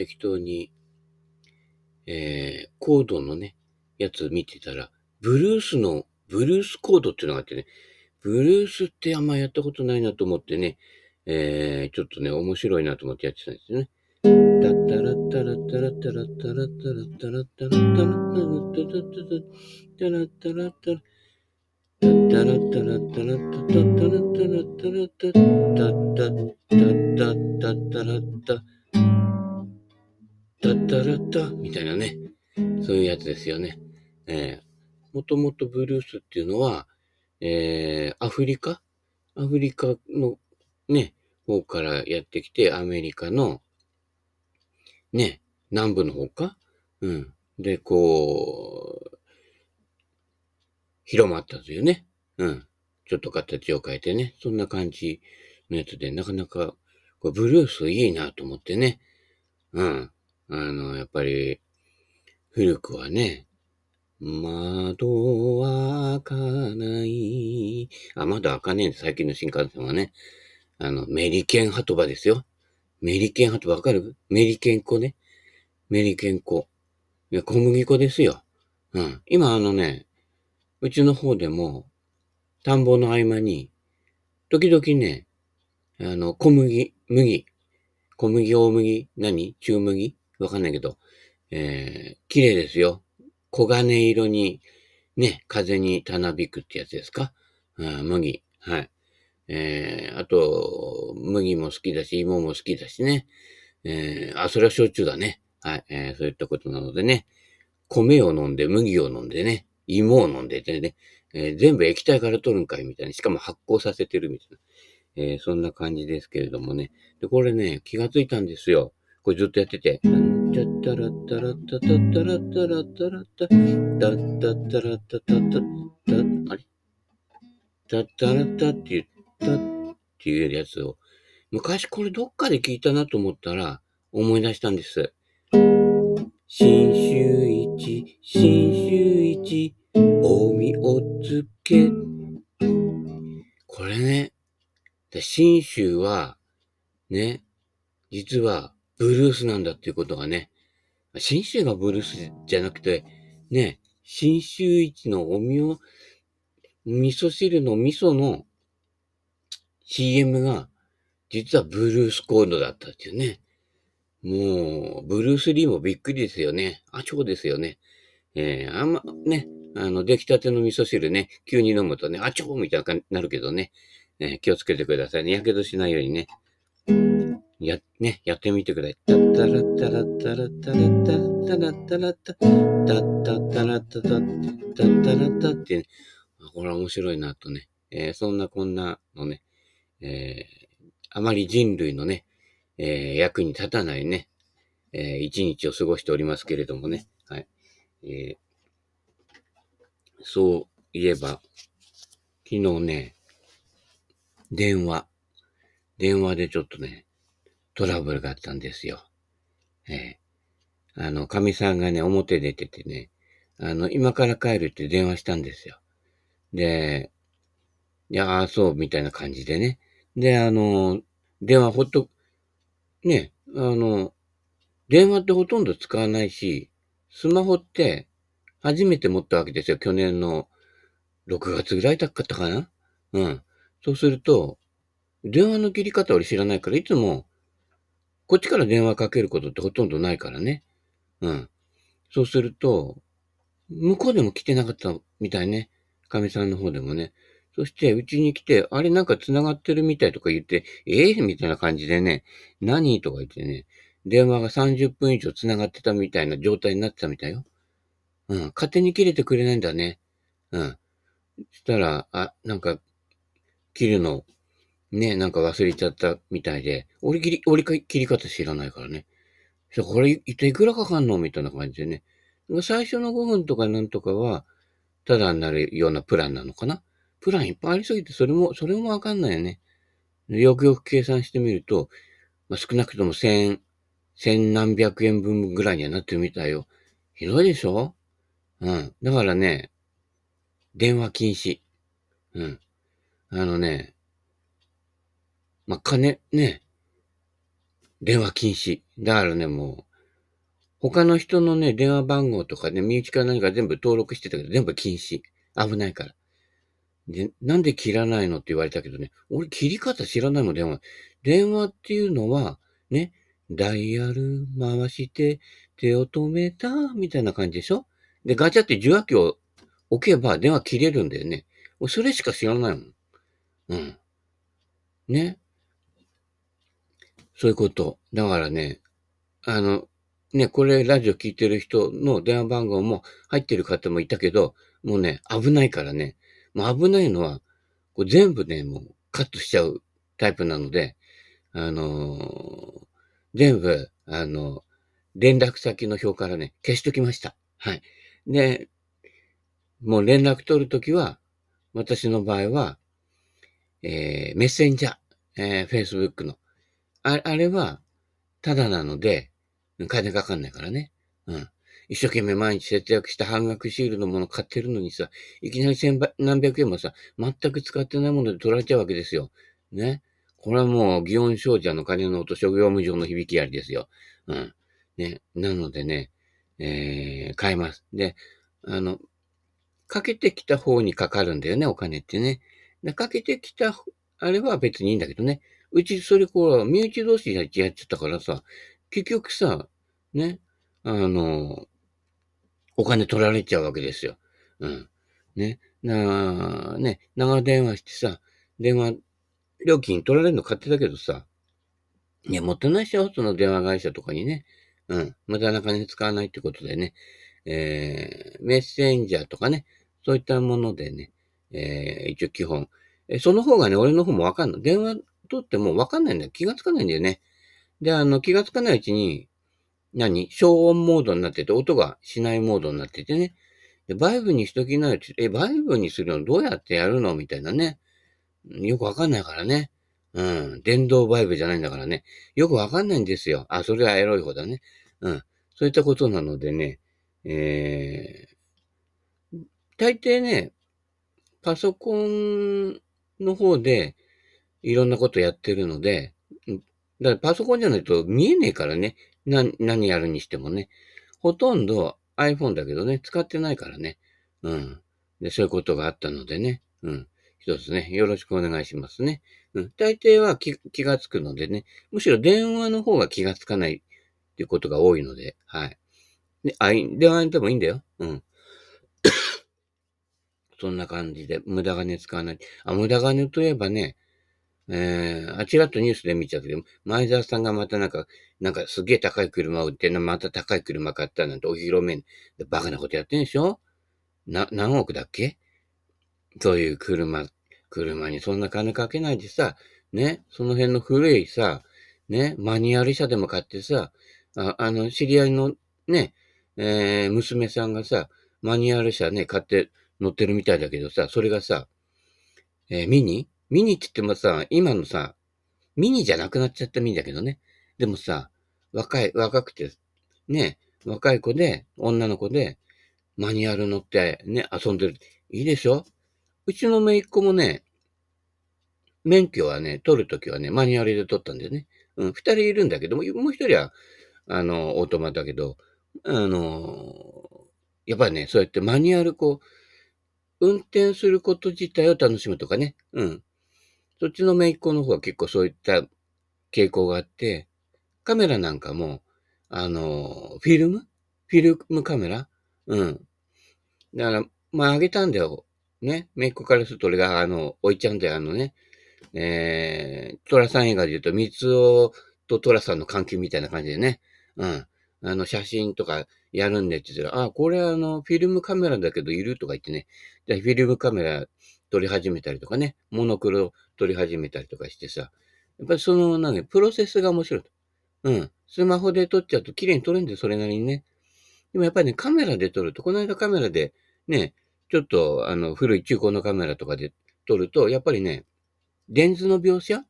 適当にえー、コードのね、やつ見てたら、ブルースの、ブルースコードっていうのがあってね、ブルースってあんまやったことないなと思ってね、えー、ちょっとね、面白いなと思ってやってたんですよね。タッタラッタラッタラッタラッタラッタラッタラッタラッタラッタラッタラッタラッタラッタラッタッタラッタラッタラッタラッタラッタラッタラッタラッタラッタラッタラッタラッタラッタラッタラッタみたいなね。そういうやつですよね。えー、もともとブルースっていうのは、えー、アフリカ？アフリカのね、方からやってきて、アメリカの、ね、南部の方か？うん。で、こう、広まったというね。うん。ちょっと形を変えてね。そんな感じのやつで、なかなか、これブルースいいなと思ってね。うん。あの、やっぱり、古くはね、窓は開かない。あ、窓開かねえん最近の新幹線はね。あの、メリケンハトバですよ。メリケンハトバわかる？メリケン粉ね。メリケン粉。いや、小麦粉ですよ。うん。今あのね、うちの方でも、田んぼの合間に、時々ね、あの、小麦、麦、小麦、大麦、何？中麦？わかんないけど、えー、綺麗ですよ。黄金色に、ね、風にたなびくってやつですか？あ麦。はい。えー、あと、麦も好きだし、芋も好きだしね。えー、あ、それは焼酎だね。はい。えー、そういったことなのでね。米を飲んで、麦を飲んでね。芋を飲んでてね。えー、全部液体から取るんかいみたいな。しかも発酵させてるみたいな。えー、そんな感じですけれどもね。で、これね、気がついたんですよ。これずっとやってて。タッタラッタラッタタッタラッタラッタラッタタッタッタラッタタッタタあれタッタラッタって言ったっていうやつを昔これどっかで聞いたなと思ったら思い出したんです。新州一、新州一、おみをつけ。これね、新州は、ね、実はブルースなんだっていうことがね、新州がブルースじゃなくて、ね、新州一のおみを、味噌汁の味噌の CM が、実はブルースコードだったっていうね。もう、ブルース・リーもびっくりですよね。あ、超ですよね。えー、あんま、ね、あの、出来たての味噌汁ね、急に飲むとね、あちょーみたいになるけどね、えー、気をつけてくださいね。やけどしないようにね。や、ね、やってみてください。タッタラッタラッタラッタラッタラッタラッタラッタ、タッタッタラッタタッタッタラッタって。ね、これは面白いなとね、えー、そんなこんなのね、えー、あまり人類のね、えー、役に立たないね、えー、一日を過ごしておりますけれどもね、はい。えー、そういえば、昨日ね、電話、電話でちょっとね、トラブルがあったんですよ。えー、あの、神さんがね、表出ててね、あの、今から帰るって電話したんですよ。で、いや、あそう、みたいな感じでね。で、あの、電話ほっと、ね、あの、電話ってほとんど使わないし、スマホって初めて持ったわけですよ。去年の6月ぐらいだったかなうん。そうすると、電話の切り方俺知らないから、いつもこっちから電話かけることってほとんどないからね。うん。そうすると、向こうでも来てなかったみたいね。かみさんの方でもね。そして、うちに来て、あれなんか繋がってるみたいとか言って、ええー、みたいな感じでね、何？とか言ってね、電話が30分以上繋がってたみたいな状態になってたみたいよ。うん。勝手に切れてくれないんだね。うん。そしたら、あ、なんか、切るのね、なんか忘れちゃったみたいで、折り切り、折り切り方知らないからね。そこれ一体いくらかかんのみたいな感じでね。最初の5分とかなんとかは、ただになるようなプランなのかなプランいっぱいありすぎて、それも、それもわかんないよね。よくよく計算してみると、まあ、少なくとも千、千何百円分ぐらいにはなってるみたいよ。ひどいでしょ？うん。だからね、電話禁止。うん。あのね、まあ、金、ね、電話禁止。だからね、もう、他の人のね、電話番号とかね、身内から何か全部登録してたけど、全部禁止。危ないから。で、なんで切らないのって言われたけどね、俺切り方知らないの、電話。電話っていうのは、ね、ダイヤル回して手を止めた、みたいな感じでしょ？で、ガチャって受話器を置けば電話切れるんだよね。それしか知らないもん。うん。ね。そういうこと。だからね、あの、ね、これラジオ聞いてる人の電話番号も入ってる方もいたけど、もうね、危ないからね。もう危ないのは、これ全部ね、もうカットしちゃうタイプなので、あのー、全部、あの、連絡先の表からね、消しときました。はい。で、もう連絡取るときは、私の場合は、えー、メッセンジャー、えー、Facebook の。ああれは、ただなので、金かかんないからね。うん。一生懸命毎日節約した半額シールのもの買ってるのにさ、いきなり千何百円もさ、全く使ってないもので取られちゃうわけですよ。ね。これはもう、祇園少女の金の音、職業務上の響きありですよ。うん。ね。なのでね、えー、買います。で、あの、かけてきた方にかかるんだよね、お金ってね。かけてきた、あれは別にいいんだけどね。うち、それこう、身内同士やっちゃってたからさ、結局さ、ね、あの、お金取られちゃうわけですよ。うん。ね。なね、長電話してさ、電話、料金取られるの買ってたけどさ、いや、もったいないしよ、その電話会社とかにね。うん。無駄な金使わないってことでね。えー、メッセンジャーとかね、そういったものでね、えー、一応基本。えその方がね、俺の方もわかんない。電話取ってもうわかんないんだよ。気がつかないんだよね。で、あの、気がつかないうちに、何？消音モードになってて、音がしないモードになっててね。で、バイブにしときなよって、え、バイブにするのどうやってやるのみたいなね。よくわかんないからね。うん。電動バイブじゃないんだからね。よくわかんないんですよ。あ、それはエロい方だね。うん。そういったことなのでね。えー、大抵ね、パソコンの方でいろんなことやってるので、だからパソコンじゃないと見えねえからね。な、何やるにしてもね。ほとんど iPhone だけどね、使ってないからね。うん。で、そういうことがあったのでね。うん。一つね、よろしくお願いしますね。うん。大抵は気気がつくのでね。むしろ電話の方が気がつかないっていうことが多いので、はい。で、あい、電話でもいいんだよ。うん。そんな感じで、無駄金使わない。あ、無駄金といえばね、えー、あちらっとニュースで見ちゃうけど、前澤さんがまたなんか、なんかすげえ高い車を売ってんの、また高い車買ったなんてお披露目。でバカなことやってんでしょ？な、何億だっけ？そういう車、車にそんな金かけないでさ、ね、その辺の古いさ、ね、マニュアル車でも買ってさ、ああの、知り合いのね、えー、娘さんがさ、マニュアル車ね、買って乗ってるみたいだけどさ、それがさ、えー、ミニ？ミニって言ってもさ、今のさ、ミニじゃなくなっちゃったミニだけどね。でもさ、若い、若くて、ね、若い子で、女の子で、マニュアル乗ってね、遊んでる。いいでしょ？うちの姪っ子もね、免許はね、取るときはね、マニュアルで取ったんだよね。うん、二人いるんだけども、もう一人は、あの、オートマだけど、あの、やっぱりね、そうやってマニュアルこう、運転すること自体を楽しむとかね。うん。そっちの姪っ子の方は結構そういった傾向があって、カメラなんかも、あの、フィルム？フィルムカメラ？うん。だから、まあ、あげたんだよ。ね？姪っ子からすると俺が、あの、置いちゃんだよ。あのね、えー、トラさん映画で言うと、三つおとトラさんの関係みたいな感じでね。うん。あの、写真とかやるんでって言ったら、あ、これあの、フィルムカメラだけどいるとか言ってね。で、フィルムカメラ撮り始めたりとかね、モノクロ撮り始めたりとかしてさ、やっぱりその、なんか、プロセスが面白いと。うん。スマホで撮っちゃうと綺麗に撮れるんだよ、それなりにね。でもやっぱりね、カメラで撮ると、この間カメラでね、ちょっとあの古い中古のカメラとかで撮ると、やっぱりね、レンズの描写？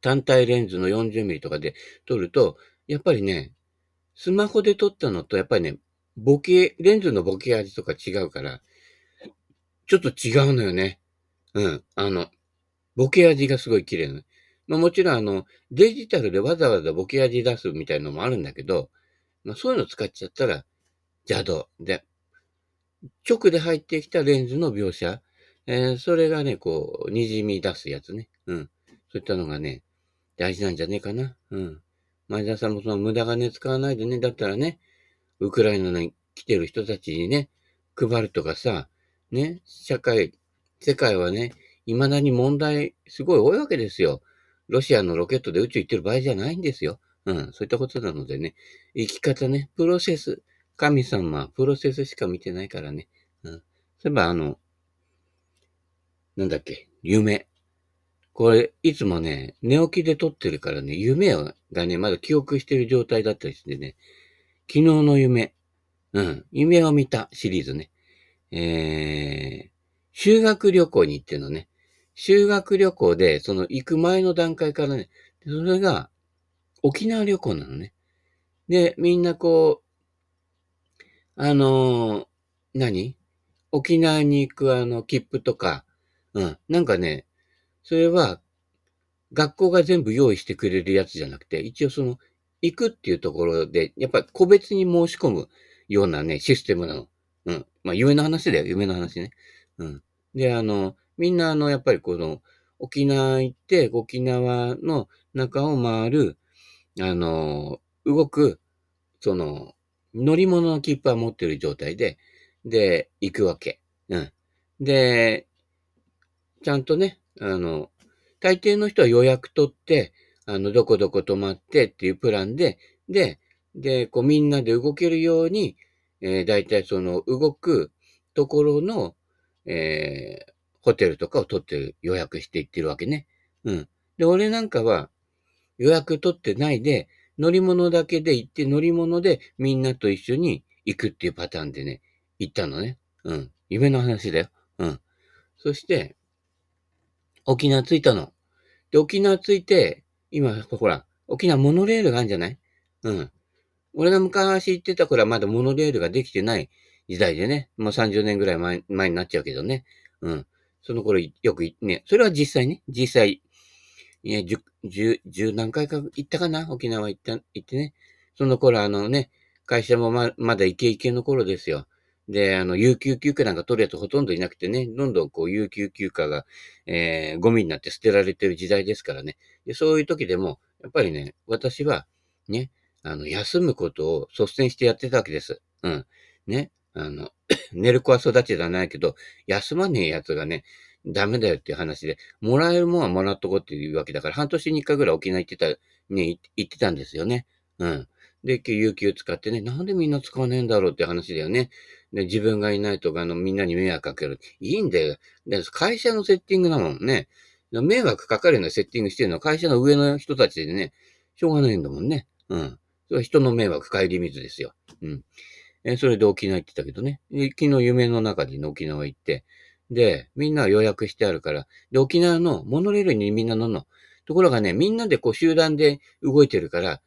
単体レンズの 40mm とかで撮ると、やっぱりね、スマホで撮ったのと、やっぱりね、ボケ、レンズのボケ味とか違うから、ちょっと違うのよね。うん。あの、ボケ味がすごい綺麗な。まあもちろんあの、デジタルでわざわざボケ味出すみたいのもあるんだけど、まあそういうの使っちゃったら邪道。で、直で入ってきたレンズの描写、えー、それがね、こう、滲み出すやつね。うん。そういったのがね、大事なんじゃねえかな。うん。前田さんもその無駄金使わないでね、だったらね、ウクライナに来てる人たちにね、配るとかさ、ね、社会、世界はね、未だに問題すごい多いわけですよ。ロシアのロケットで宇宙行ってる場合じゃないんですよ。うん、そういったことなのでね、生き方ね、プロセス、神様、プロセスしか見てないからね。うん。そういえば、あの、なんだっけ、夢。これ、いつもね、寝起きで撮ってるからね、夢がね、まだ記憶してる状態だったりしてね、昨日の夢、うん、夢を見たシリーズね、えー、修学旅行に行ってのね、修学旅行で、その行く前の段階からね、それが沖縄旅行なのね。で、みんなこう、あのー、何？沖縄に行くあの切符とか、うん、なんかね、それは、学校が全部用意してくれるやつじゃなくて、一応その、行くっていうところで、やっぱり個別に申し込むようなね、システムなの。うん。まあ、夢の話だよ、夢の話ね。うん。で、あの、みんなあの、やっぱりこの、沖縄行って、沖縄の中を回る、あの、動く、その、乗り物の切符は持ってる状態で、で、行くわけ。うん。で、ちゃんとね、あの、大抵の人は予約取って、あの、どこどこ泊まってっていうプランで、で、で、こうみんなで動けるように、えー、大体その動くところの、えー、ホテルとかを取って予約していってるわけね。うん。で、俺なんかは予約取ってないで、乗り物だけで行って乗り物でみんなと一緒に行くっていうパターンでね、行ったのね。うん。夢の話だよ。うん。そして、沖縄着いたの。で、沖縄着いて、今、ほら、沖縄モノレールがあるんじゃない？うん。俺が昔行ってた頃はまだモノレールができてない時代でね。もう30年ぐらい前前になっちゃうけどね。うん。その頃よくね、それは実際ね、実際、いや、十、十、十何回か行ったかな沖縄行った、行ってね。その頃あのね、会社もま、まだイケイケの頃ですよ。で、あの、有給休暇なんか取るやつほとんどいなくてね、どんどんこう、有給休暇が、えー、ゴミになって捨てられてる時代ですからね。で、そういう時でも、やっぱりね、私は、ね、あの、休むことを率先してやってたわけです。うん。ね。あの、寝る子は育ちじゃないけど、休まねえやつがね、ダメだよっていう話で、もらえるもんはもらっとこうっていうわけだから、半年に一回ぐらい沖縄行ってた、ね、行ってたんですよね。うん。で、有給使ってね、なんでみんな使わねえんだろうって話だよね。で、自分がいないとか、あの、みんなに迷惑かける。いいんだよ。で、会社のセッティングだもんね。迷惑かかるようなセッティングしてるのは会社の上の人たちでね、しょうがないんだもんね。うん。それは人の迷惑、帰り水ですよ。うん。え、それで沖縄行ってたけどね。昨日夢の中で、沖縄行って。で、みんな予約してあるから。で、沖縄のモノレールにみんな乗るの。ところがね、みんなでこう集団で動いてるから、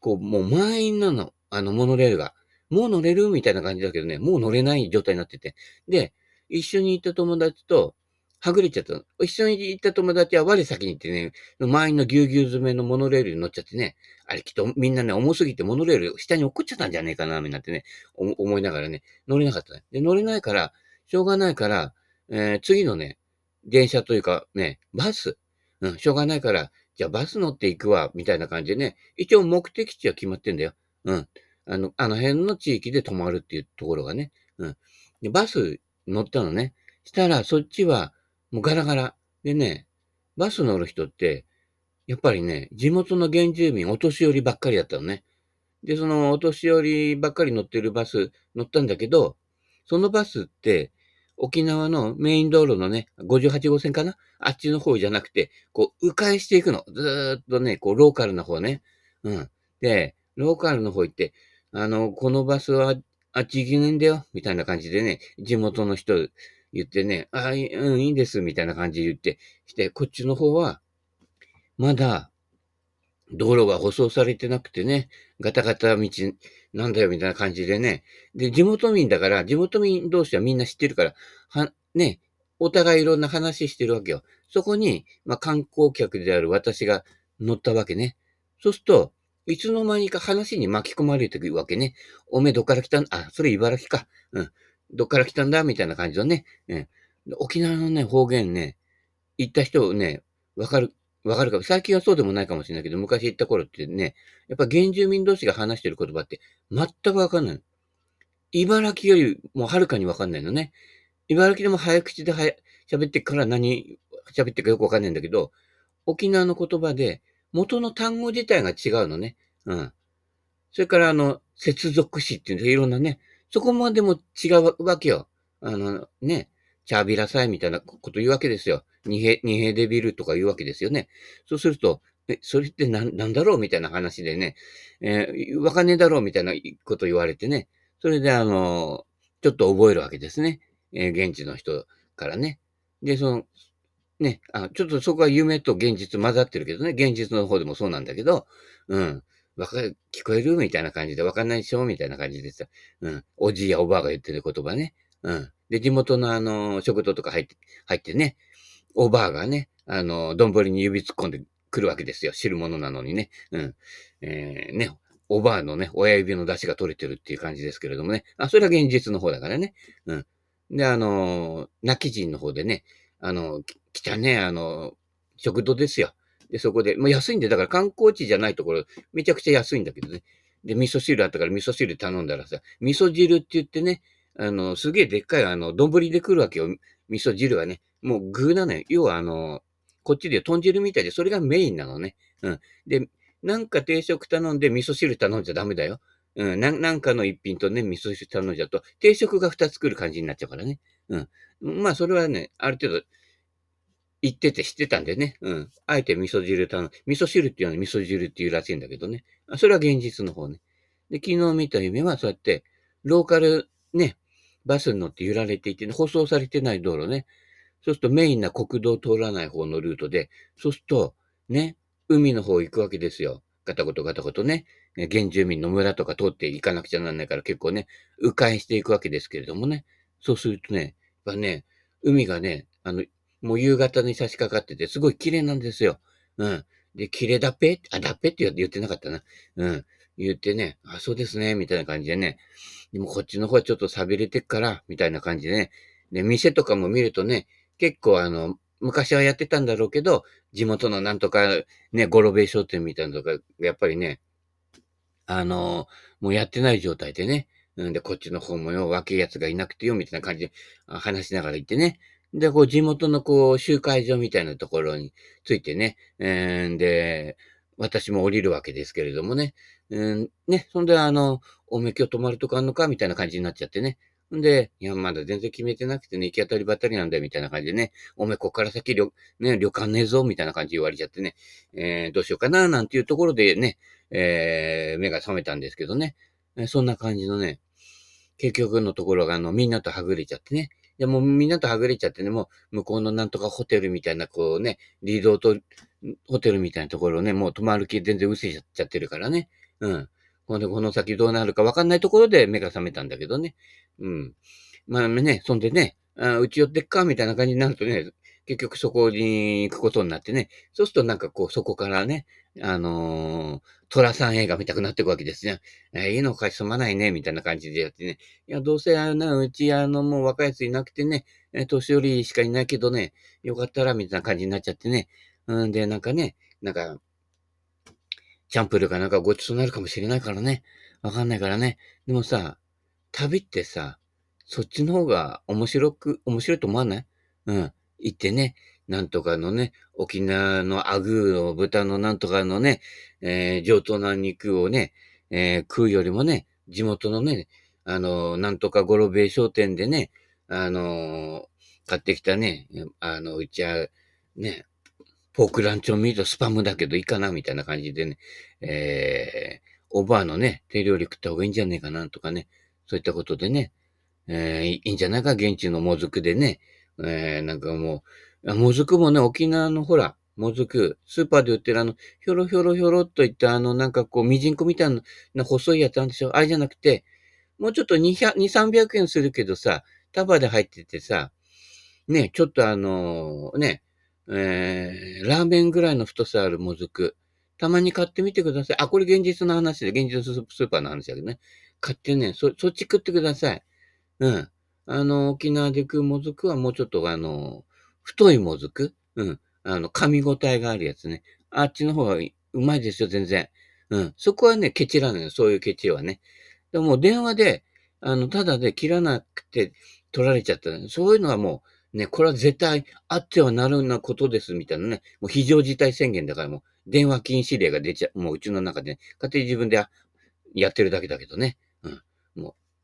こう、もう満員なの。あの、モノレールが。もう乗れるみたいな感じだけどね、もう乗れない状態になってて。で、一緒に行った友達と、はぐれちゃったの。一緒に行った友達は我先に行ってね、満員のぎゅうぎゅう詰めのモノレールに乗っちゃってね、あれきっとみんなね、重すぎてモノレール下に落っこっちゃったんじゃねえかな、みんなってね、思いながらね、乗れなかったね。で、乗れないから、しょうがないから、えー、次のね、電車というかね、バス、うん、しょうがないから、じゃあバス乗って行くわ、みたいな感じでね、一応目的地は決まってんだよ。うん。あの、あの辺の地域で泊まるっていうところがね。うん。で、バス乗ったのね。したら、そっちは、もうガラガラ。でね、バス乗る人って、やっぱりね、地元の原住民、お年寄りばっかりだったのね。で、そのお年寄りばっかり乗ってるバス乗ったんだけど、そのバスって、沖縄のメイン道路のね、58号線かな？あっちの方じゃなくて、こう、迂回していくの。ずーっとね、こう、ローカルな方ね。うん。で、ローカルの方行って、あの、このバスはあっち行きねえんだよ、みたいな感じでね、地元の人言ってね、あ、うん、いいです、みたいな感じで言って、して、こっちの方は、まだ、道路が舗装されてなくてね、ガタガタ道なんだよ、みたいな感じでね。で、地元民だから、地元民同士はみんな知ってるから、は、ね、お互いいろんな話してるわけよ。そこに、まあ、観光客である私が乗ったわけね。そうすると、いつの間にか話に巻き込まれてくるわけね。おめどから来たん？あ、それ茨城か。うん。どっから来たんだ？みたいな感じのね。うん。沖縄のね、方言ね、行った人ね、わかる、わかるかも最近はそうでもないかもしれないけど、昔行った頃ってね、やっぱ原住民同士が話してる言葉って全くわかんない。茨城よりもはるかにわかんないのね。茨城でも早口で喋ってから何喋ってかよくわかんないんだけど、沖縄の言葉で元の単語自体が違うのね。うん。それからあの、接続詞っていういろんなね、そこまでも違うわけよ。あの、ね、チャービラサイみたいなこと言うわけですよ。二平、二平デビルとか言うわけですよね。そうすると、え、それって何、なんだろうみたいな話でね、えー、わかねえだろうみたいなこと言われてね。それであの、ちょっと覚えるわけですね。えー、現地の人からね。で、その、ね、あ、ちょっとそこは夢と現実混ざってるけどね、現実の方でもそうなんだけど、うん。わかる、聞こえる？みたいな感じで、わかんないでしょ？みたいな感じでさ、うん。おじいやおばあが言ってる言葉ね。うん。で、地元のあの、食堂とか入って、入ってね、おばあがね、あの、丼に指突っ込んでくるわけですよ。知るものなのにね。うん。えー、ね、おばあのね、親指の出汁が取れてるっていう感じですけれどもね。あ、それは現実の方だからね。うん。で、あの、泣き人の方でね、あの、来たね、あの、食堂ですよ。で、そこで、もう安いんで、だから観光地じゃないところ、めちゃくちゃ安いんだけどね。で、味噌汁あったから味噌汁頼んだらさ、味噌汁って言ってね、あの、すげえでっかい、あの、丼で来るわけよ。味噌汁はね。もう具なのよ。要はあの、こっちで豚汁みたいで、それがメインなのね。うん。で、なんか定食頼んで味噌汁頼んじゃダメだよ。うん。ななんかの一品とね、味噌汁頼んじゃうと、定食が二つ来る感じになっちゃうからね。うん。まあ、それはね、ある程度、言ってて知ってたんでね。うん。あえて味噌汁頼む。味噌汁っていうのは味噌汁っていうらしいんだけどね。それは現実の方ね。で、昨日見た夢はそうやって、ローカルね、バスに乗って揺られていて、ね、舗装されてない道路ね。そうするとメインな国道通らない方のルートで、そうすると、ね、海の方行くわけですよ。ガタゴトガタゴトね。原住民の村とか通って行かなくちゃなんないから結構ね、迂回していくわけですけれどもね。そうするとね、やっぱね、海がね、あの、もう夕方に差し掛かってて、すごい綺麗なんですよ。うん。で、綺麗だっぺ？あ、だっぺ？って言ってなかったな。うん。言ってね、あ、そうですね、みたいな感じでね。でもこっちの方はちょっと錆びれてっから、みたいな感じでね。で、店とかも見るとね、結構あの、昔はやってたんだろうけど、地元のなんとか、ね、ゴロベイ商店みたいなのとか、やっぱりね、あの、もうやってない状態でね。うんで、こっちの方もよ、若い奴がいなくてよ、みたいな感じで話しながら行ってね。で、こう、地元のこう、集会所みたいなところについてね。えー、で、私も降りるわけですけれどもね。うん、ね、そんで、あの、おめ今日泊まるとこあんのかみたいな感じになっちゃってね。んで、いや、まだ全然決めてなくてね、行き当たりばったりなんだよ、みたいな感じでね、おめこっから先旅、ね、旅館ねえぞ、みたいな感じ言われちゃってね、えー、どうしようかな、なんていうところでね、えー、目が覚めたんですけどね、そんな感じのね、結局のところが、あの、みんなとはぐれちゃってね、でもうみんなとはぐれちゃってね、もう向こうのなんとかホテルみたいな、こうね、リゾートホテルみたいなところをね、もう泊まる気全然薄いちゃってるからね。うん。このこの先どうなるかわかんないところで目が覚めたんだけどね。うん。まあね、そんでね、あうち寄ってっかみたいな感じになるとね、結局そこに行くことになってね、そうするとなんかこうそこからね、あのー、トラさん映画見たくなっていくわけですね。えー、いいのかすまないね、みたいな感じでやってね。いや、どうせあの、うちあの、もう若いやついなくてね、え、年寄りしかいないけどね、よかったら、みたいな感じになっちゃってね。うんで、なんかね、なんか、チャンプルかなんかごちそうになるかもしれないからね。わかんないからね。でもさ、旅ってさ、そっちの方が面白く、面白いと思わない？うん。行ってね、なんとかのね、沖縄のアグーの豚のなんとかのね、えー、上等な肉をね、えー、食うよりもね、地元のね、あの、なんとかゴロベイ商店でね、あの買ってきたね、あの、うちは、ね、ポークランチョンミートスパムだけどいいかなみたいな感じでね、えー、おばあのね、手料理食った方がいいんじゃねえかなとかね、そういったことでね、えー、いいんじゃないか、現地のもずくでね、えー、なんかもう、もずくもね、沖縄のほら、もずく、スーパーで売ってるあの、ひょろひょろひょろっといったあの、なんかこう、みじんこみたいな細いやつなんでしょあれじゃなくて、もうちょっと200、2、300円するけどさ、束で入っててさ、ね、ちょっとあのー、ね、えー、ラーメンぐらいの太さあるもずく。たまに買ってみてください。あ、これ現実の話で、現実のスーパーの話だけどね。買ってね、そ、そっち食ってください。うん。あの、沖縄で食うもずくはもうちょっとあの、太いもずく？うん。あの、噛み応えがあるやつね。あっちの方がうまいですよ、全然。うん。そこはね、ケチらないの。そういうケチはね。でも、電話で、あの、ただで切らなくて取られちゃった、そういうのはもう、ね、これは絶対あってはなるようなことです、みたいなね。もう非常事態宣言だからもう、電話禁止令が出ちゃう、もううちの中で、ね、勝手に自分でやってるだけだけどね。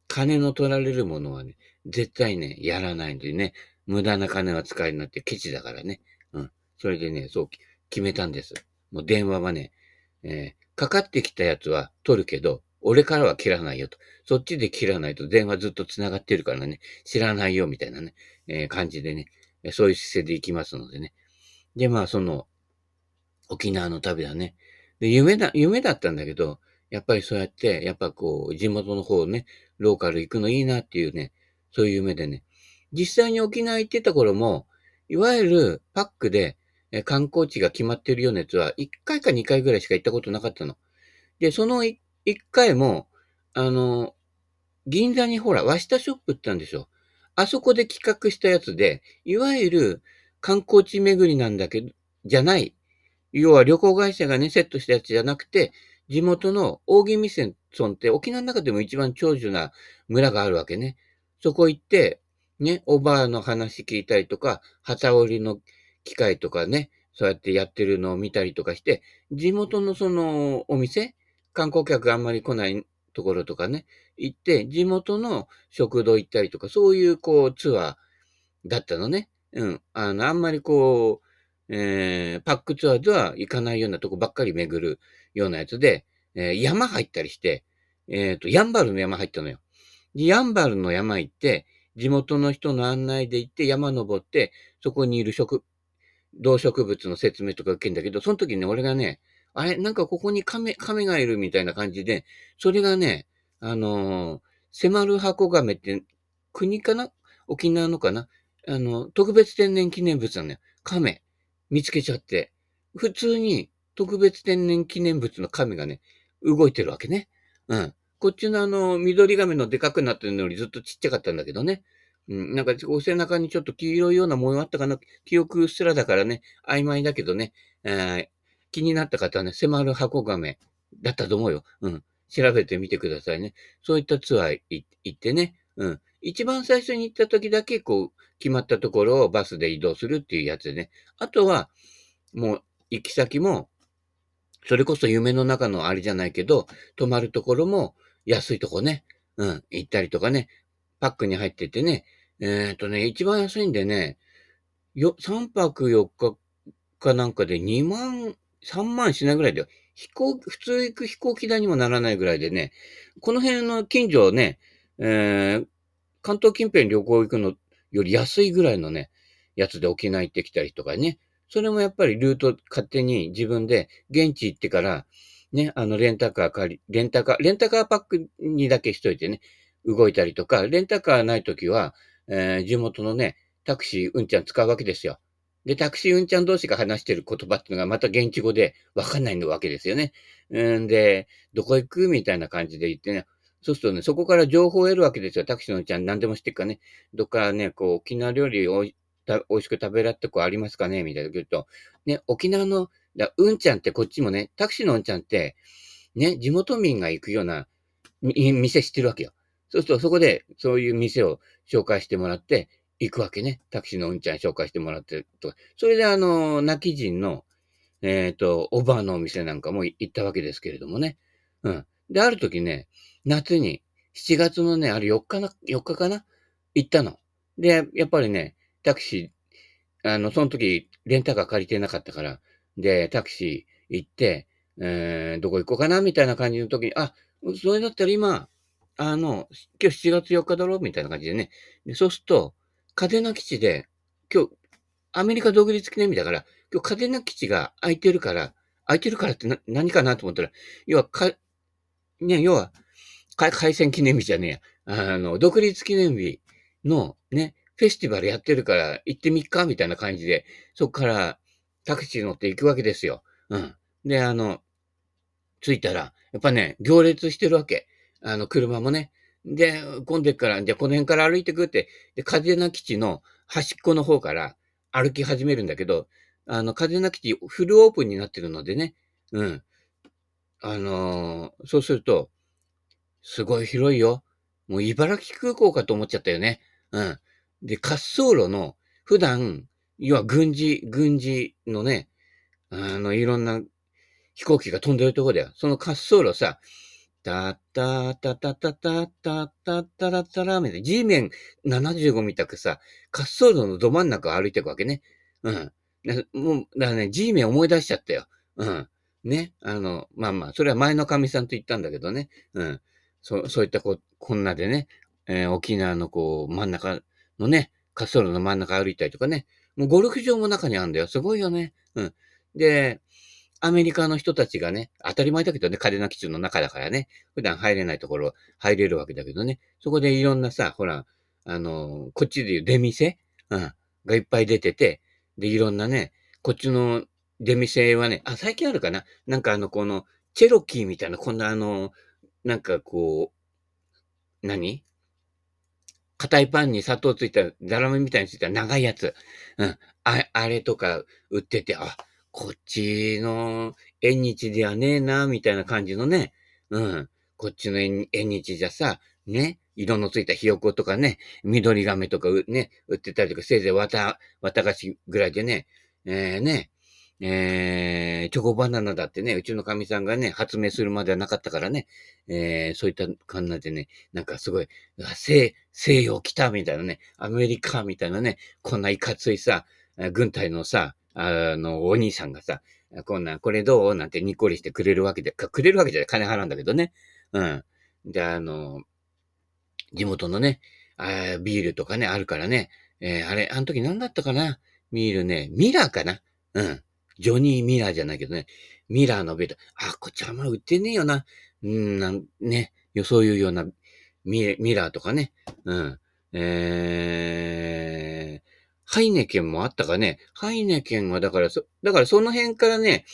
金の取られるものはね、絶対ね、やらないんでね。無駄な金は使えるなってケチだからね。うん。それでね、そう決めたんです。もう電話はね、えー、かかってきたやつは取るけど、俺からは切らないよと。そっちで切らないと電話ずっと繋がってるからね、知らないよみたいなね、えー、感じでね、そういう姿勢で行きますのでね。で、まあ、その、沖縄の旅だね。で、夢だ、夢だったんだけど、やっぱりそうやって、やっぱこう、地元の方ね、ローカル行くのいいなっていうね、そういう夢でね。実際に沖縄行ってた頃も、いわゆるパックで観光地が決まってるようなやつは、1回か2回ぐらいしか行ったことなかったの。で、その1回も、あの、銀座にほら、和下ショップってあるんですよ。あそこで企画したやつで、いわゆる観光地巡りなんだけど、じゃない。要は旅行会社がね、セットしたやつじゃなくて、地元の大宜味村って沖縄の中でも一番長寿な村があるわけね。そこ行って、ね、おばあの話聞いたりとか、旗織りの機械とかね、そうやってやってるのを見たりとかして、地元のそのお店、観光客あんまり来ないところとかね、行って、地元の食堂行ったりとか、そういうこうツアーだったのね。うん。あの、あんまりこう、えー、パックツアーでは行かないようなとこばっかり巡るようなやつで、えー、山入ったりして、えっ、ー、と、ヤンバルの山入ったのよ。でヤンバルの山行って、地元の人の案内で行って山登って、そこにいる植、動植物の説明とか受けんだけど、その時ね、俺がね、あれ、なんかここに亀、亀がいるみたいな感じで、それがね、あのー、迫る箱亀って、国かな？沖縄のかな？あの、特別天然記念物なのよ。亀。見つけちゃって。普通に特別天然記念物の亀がね、動いてるわけね。うん。こっちのあの、緑亀のでかくなってるのよりずっとちっちゃかったんだけどね。うん、なんか、お背中にちょっと黄色いような模様あったかな。記憶すらだからね、曖昧だけどね、えー、気になった方はね、迫る箱亀だったと思うよ。うん。調べてみてくださいね。そういったツアー行ってね。うん。一番最初に行った時だけ、こう、決まったところをバスで移動するっていうやつでね。あとは、もう、行き先も、それこそ夢の中のあれじゃないけど、泊まるところも安いとこね。うん。行ったりとかね。パックに入っててね。えっ、ー、とね、一番安いんでね、よ、3泊4日かなんかで2万、3万しないぐらいだよ。飛行、普通行く飛行機代にもならないぐらいでね、この辺の近所をね、えー、関東近辺旅行行くのより安いぐらいのね、やつで沖縄行ってきたりとかね。それもやっぱりルート勝手に自分で現地行ってから、ね、あの、レンタカー借り、レンタカー、レンタカーパックにだけしといてね、動いたりとか、レンタカーないときは、えー、地元のね、タクシーうんちゃん使うわけですよ。で、タクシーうんちゃん同士が話してる言葉っていうのがまた現地語でわかんないのわけですよね。うんで、どこ行くみたいな感じで言ってね。そうするとね、そこから情報を得るわけですよ。タクシーのうんちゃん何でも知ってるかね。どっかね、こう、沖縄料理を美味しく食べられたとこありますかね？みたいな言うと、ね、沖縄の、だうんちゃんってこっちもね、タクシーのうんちゃんって、ね、地元民が行くような店知ってるわけよ。そうすると、そこで、そういう店を紹介してもらって、行くわけね。タクシーのうんちゃん紹介してもらってとか。それで、あの、泣き人の、えっ、ー、と、おばあのお店なんかも行ったわけですけれどもね。うん。で、ある時ね、夏に、7月のね、あれ4日な、4日かな？行ったの。で、やっぱりね、タクシー、あの、その時、レンタカー借りてなかったから、で、タクシー行って、えー、どこ行こうかなみたいな感じの時に、あ、それだったら今、あの、今日7月4日だろみたいな感じでね。でそうすると、嘉手納基地で、今日、アメリカ独立記念日だから、今日嘉手納基地が空いてるから、空いてるからって何かなと思ったら、要は、か、ね、要は、海戦記念日じゃねえや。あの、独立記念日のね、フェスティバルやってるから行ってみっかみたいな感じで、そこからタクシー乗って行くわけですよ。うん。で、あの、着いたら、やっぱね、行列してるわけ。あの、車もね。で、混んでっから、じゃあこの辺から歩いてくって、で、カデナ基地の端っこの方から歩き始めるんだけど、あの、カデナ基地フルオープンになってるのでね。うん。あのー、そうすると、すごい広いよ。もう茨城空港かと思っちゃったよね。うん。で、滑走路の、普段、要は軍事、軍事のね、あの、いろんな飛行機が飛んでるとこだよ。その滑走路さ、たったたたたたたたたらたらみたいな、G 面75みたくさ、滑走路のど真ん中歩いていくわけね。うん。もう、だからね、G 面思い出しちゃったよ。うん。ね。あの、まあまあ、それは前の神さんと言ったんだけどね。うん。そう、そういったこ、こんなでね、えー、沖縄のこう、真ん中のね、滑走路の真ん中歩いたりとかね、もうゴルフ場も中にあるんだよ。すごいよね。うん。で、アメリカの人たちがね、当たり前だけどね、嘉手納基地の中だからね、普段入れないところ入れるわけだけどね、そこでいろんなさ、ほら、あの、こっちでいう出店うん、がいっぱい出てて、で、いろんなね、こっちの出店はね、あ、最近あるかななんかあの、この、チェロキーみたいな、こんなあの、なんかこう、何？硬いパンに砂糖ついた、ザラメみたいについた長いやつ。うん。あ、あれとか売ってて、あ、こっちの縁日ではねえな、みたいな感じのね。うん。こっちの縁日じゃさ、ね。色のついたひよことかね、緑亀とかね、売ってたりとか、せいぜい綿、綿菓子ぐらいでね、えー、ね、えー、チョコバナナだってね、うちの神さんがね、発明するまではなかったからね、えー、そういった感じでね、なんかすごい、西、西洋来たみたいなね、アメリカみたいなね、こんないかついさ、軍隊のさ、あの、お兄さんがさ、こんな、これどう？なんてにっこりしてくれるわけで、くれるわけじゃない、金払うんだけどね。うん。で、あの、地元のね、あビールとかね、あるからね、えー、あれ、あの時何だったかな？ビールね、ミラーかな？うん。ジョニー・ミラーじゃないけどね、ミラーのベルト、あ、こっちあんま売ってねえよな。うん、なんね、そういうようなミミラーとかね、うん。えー、ハイネケンもあったかね。ハイネケンはだからそ、だからその辺からね、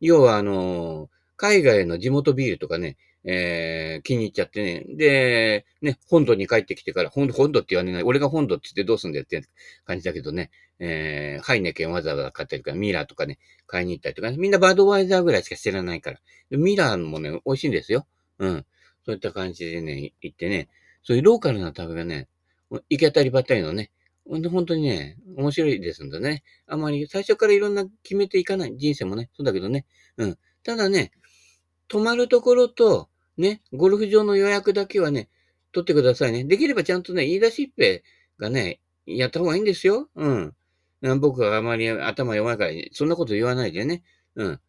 要はあの海外の地元ビールとかね、えー、気に入っちゃってね。で、ね、本土に帰ってきてから、本土、本土って言われない。俺が本土って言ってどうすんだよって感じだけどね。えー、ハイネケンわざわざ買ったりとか、ミラーとかね、買いに行ったりとか、ね、みんなバードワイザーぐらいしか知らないから。ミラーもね、美味しいんですよ。うん。そういった感じでね、行ってね、そういうローカルな食べがね、行き当たりばったりのね、本当にね、面白いですんでね。あまり最初からいろんな決めていかない人生もね、そうだけどね。うん。ただね、泊まるところと、ね、ゴルフ場の予約だけはね、取ってくださいね。できればちゃんとね、言い出しっぺがね、やった方がいいんですよ。うん。僕はあまり頭弱いから、そんなこと言わないでね。うん。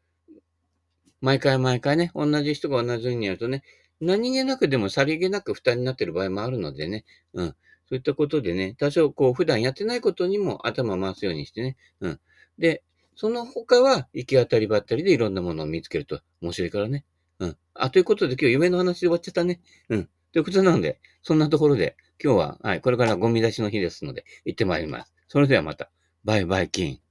毎回毎回ね、同じ人が同じようにやるとね、何気なくでもさりげなく負担になってる場合もあるのでね。うん。そういったことでね、多少こう普段やってないことにも頭回すようにしてね。うん。で、その他は行き当たりばったりでいろんなものを見つけると面白いからね。あ、ということで今日夢の話で終わっちゃったね。うん。ということなので、そんなところで今日は、はい、これからゴミ出しの日ですので、行ってまいります。それではまた。バイバイキン。